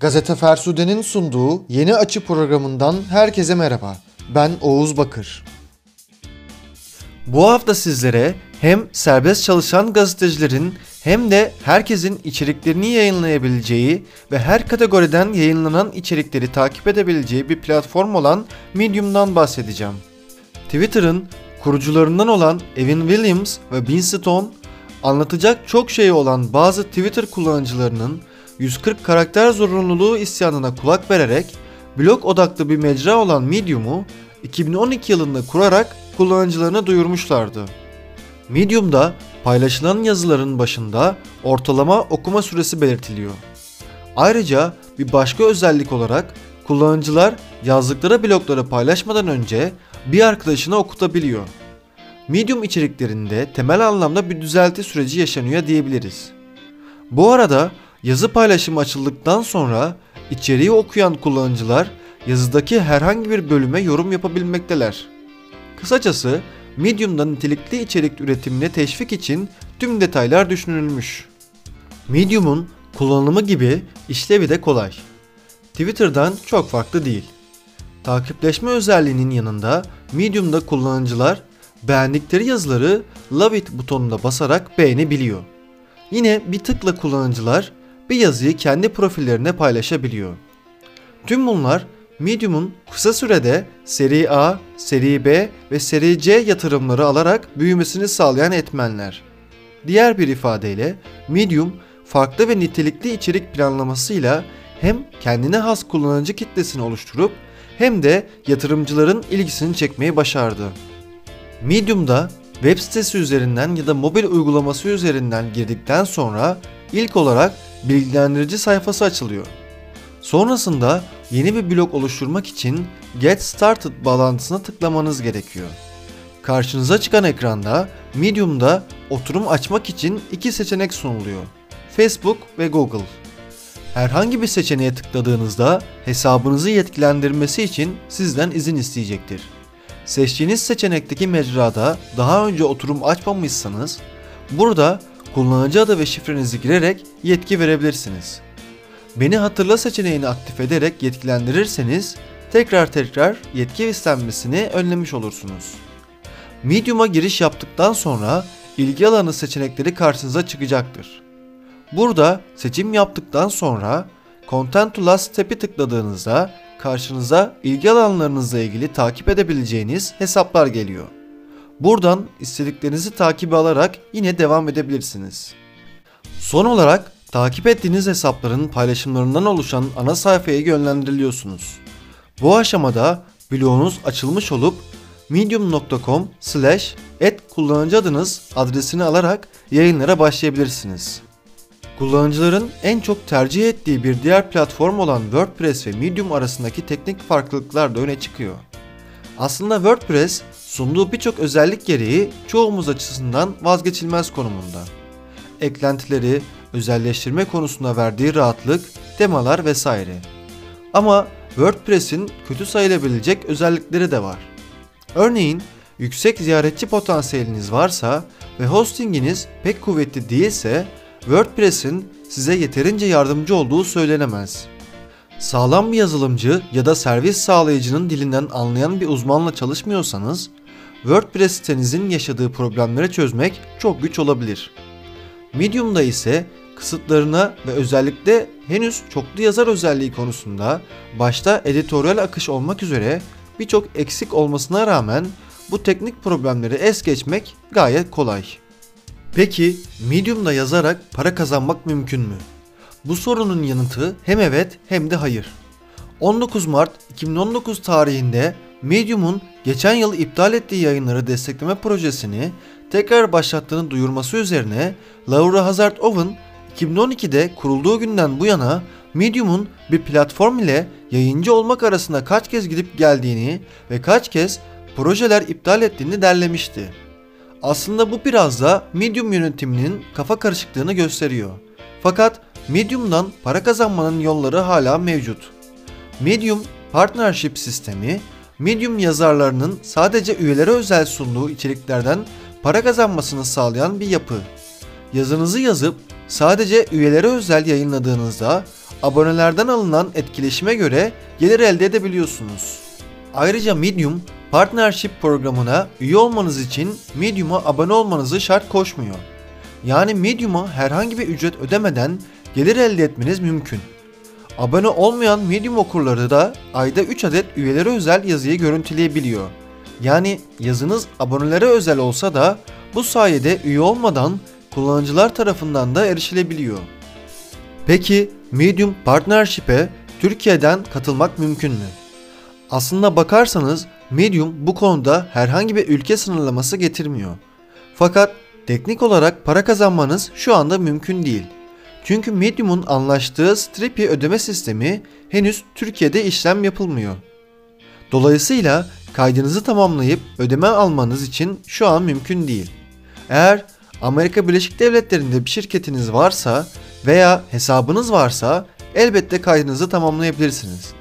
Gazete Fersude'nin sunduğu Yeni Açı programından herkese merhaba. Ben Oğuz Bakır. Bu hafta sizlere hem serbest çalışan gazetecilerin hem de herkesin içeriklerini yayınlayabileceği ve her kategoriden yayınlanan içerikleri takip edebileceği bir platform olan Medium'dan bahsedeceğim. Twitter'ın kurucularından olan Evan Williams ve Bin Stone anlatacak çok şey olan bazı Twitter kullanıcılarının 140 karakter zorunluluğu isyanına kulak vererek blog odaklı bir mecra olan Medium'u 2012 yılında kurarak kullanıcılarına duyurmuşlardı. Medium'da paylaşılan yazıların başında ortalama okuma süresi belirtiliyor. Ayrıca bir başka özellik olarak kullanıcılar yazdıkları blogları paylaşmadan önce bir arkadaşına okutabiliyor. Medium içeriklerinde temel anlamda bir düzelti süreci yaşanıyor diyebiliriz. Bu arada yazı paylaşımı açıldıktan sonra içeriği okuyan kullanıcılar yazıdaki herhangi bir bölüme yorum yapabilmekteler. Kısacası Medium'da nitelikli içerik üretimine teşvik için tüm detaylar düşünülmüş. Medium'un kullanımı gibi işlevi de kolay. Twitter'dan çok farklı değil. Takipleşme özelliğinin yanında Medium'da kullanıcılar beğendikleri yazıları Love It butonuna basarak beğenebiliyor. Yine bir tıkla kullanıcılar bir yazıyı kendi profillerine paylaşabiliyor. Tüm bunlar Medium'un kısa sürede seri A, seri B ve seri C yatırımları alarak büyümesini sağlayan etmenler. Diğer bir ifadeyle Medium farklı ve nitelikli içerik planlamasıyla hem kendine has kullanıcı kitlesini oluşturup hem de yatırımcıların ilgisini çekmeyi başardı. Medium'da web sitesi üzerinden ya da mobil uygulaması üzerinden girdikten sonra ilk olarak bilgilendirici sayfası açılıyor. Sonrasında yeni bir blog oluşturmak için Get Started bağlantısına tıklamanız gerekiyor. Karşınıza çıkan ekranda Medium'da oturum açmak için iki seçenek sunuluyor. Facebook ve Google. Herhangi bir seçeneğe tıkladığınızda hesabınızı yetkilendirmesi için sizden izin isteyecektir. Seçtiğiniz seçenekteki mecrada daha önce oturum açmamışsanız burada kullanıcı adı ve şifrenizi girerek yetki verebilirsiniz. Beni hatırla seçeneğini aktif ederek yetkilendirirseniz tekrar tekrar yetki istenmesini önlemiş olursunuz. Medium'a giriş yaptıktan sonra ilgi alanı seçenekleri karşınıza çıkacaktır. Burada seçim yaptıktan sonra Content to Last Step'i tıkladığınızda karşınıza ilgi alanlarınızla ilgili takip edebileceğiniz hesaplar geliyor. Buradan istediklerinizi takibe alarak yine devam edebilirsiniz. Son olarak takip ettiğiniz hesapların paylaşımlarından oluşan ana sayfaya yönlendiriliyorsunuz. Bu aşamada bloğunuz açılmış olup medium.com slash et kullanıcı adınız adresini alarak yayınlara başlayabilirsiniz. Kullanıcıların en çok tercih ettiği bir diğer platform olan WordPress ve Medium arasındaki teknik farklılıklar da öne çıkıyor. Aslında WordPress sunduğu birçok özellik gereği çoğumuz açısından vazgeçilmez konumunda. Eklentileri, özelleştirme konusunda verdiği rahatlık, temalar vesaire. Ama WordPress'in kötü sayılabilecek özellikleri de var. Örneğin yüksek ziyaretçi potansiyeliniz varsa ve hostinginiz pek kuvvetli değilse WordPress'in size yeterince yardımcı olduğu söylenemez. Sağlam bir yazılımcı ya da servis sağlayıcının dilinden anlayan bir uzmanla çalışmıyorsanız, WordPress sitenizin yaşadığı problemleri çözmek çok güç olabilir. Medium'da ise kısıtlarına ve özellikle henüz çoklu yazar özelliği konusunda başta editoryal akış olmak üzere birçok eksik olmasına rağmen bu teknik problemleri es geçmek gayet kolay. Peki Medium'da yazarak para kazanmak mümkün mü? Bu sorunun yanıtı hem evet hem de hayır. 19 Mart 2019 tarihinde Medium'un geçen yıl iptal ettiği yayınları destekleme projesini tekrar başlattığını duyurması üzerine Laura Hazard Owen 2012'de kurulduğu günden bu yana Medium'un bir platform ile yayıncı olmak arasında kaç kez gidip geldiğini ve kaç kez projeler iptal ettiğini derlemişti. Aslında bu biraz da Medium yönetiminin kafa karışıklığını gösteriyor. Fakat Medium'dan para kazanmanın yolları hala mevcut. Medium Partnership sistemi, Medium yazarlarının sadece üyelere özel sunduğu içeriklerden para kazanmasını sağlayan bir yapı. Yazınızı yazıp sadece üyelere özel yayınladığınızda abonelerden alınan etkileşime göre gelir elde edebiliyorsunuz. Ayrıca Medium Partnership programına üye olmanız için Medium'a abone olmanızı şart koşmuyor. Yani Medium'a herhangi bir ücret ödemeden gelir elde etmeniz mümkün. Abone olmayan Medium okurları da ayda 3 adet üyelere özel yazıyı görüntüleyebiliyor. Yani yazınız abonelere özel olsa da bu sayede üye olmadan kullanıcılar tarafından da erişilebiliyor. Peki Medium Partnership'e Türkiye'den katılmak mümkün mü? Aslında bakarsanız Medium bu konuda herhangi bir ülke sınırlaması getirmiyor. Fakat teknik olarak para kazanmanız şu anda mümkün değil. Çünkü Medium'un anlaştığı Stripe ödeme sistemi henüz Türkiye'de işlem yapılmıyor. Dolayısıyla kaydınızı tamamlayıp ödeme almanız için şu an mümkün değil. Eğer Amerika Birleşik Devletleri'nde bir şirketiniz varsa veya hesabınız varsa elbette kaydınızı tamamlayabilirsiniz.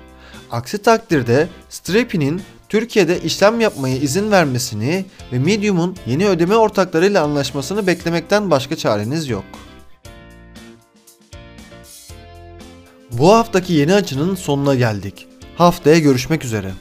Aksi takdirde Stripe'nin Türkiye'de işlem yapmaya izin vermesini ve Medium'un yeni ödeme ortaklarıyla anlaşmasını beklemekten başka çareniz yok. Bu haftaki yeni açının sonuna geldik. Haftaya görüşmek üzere.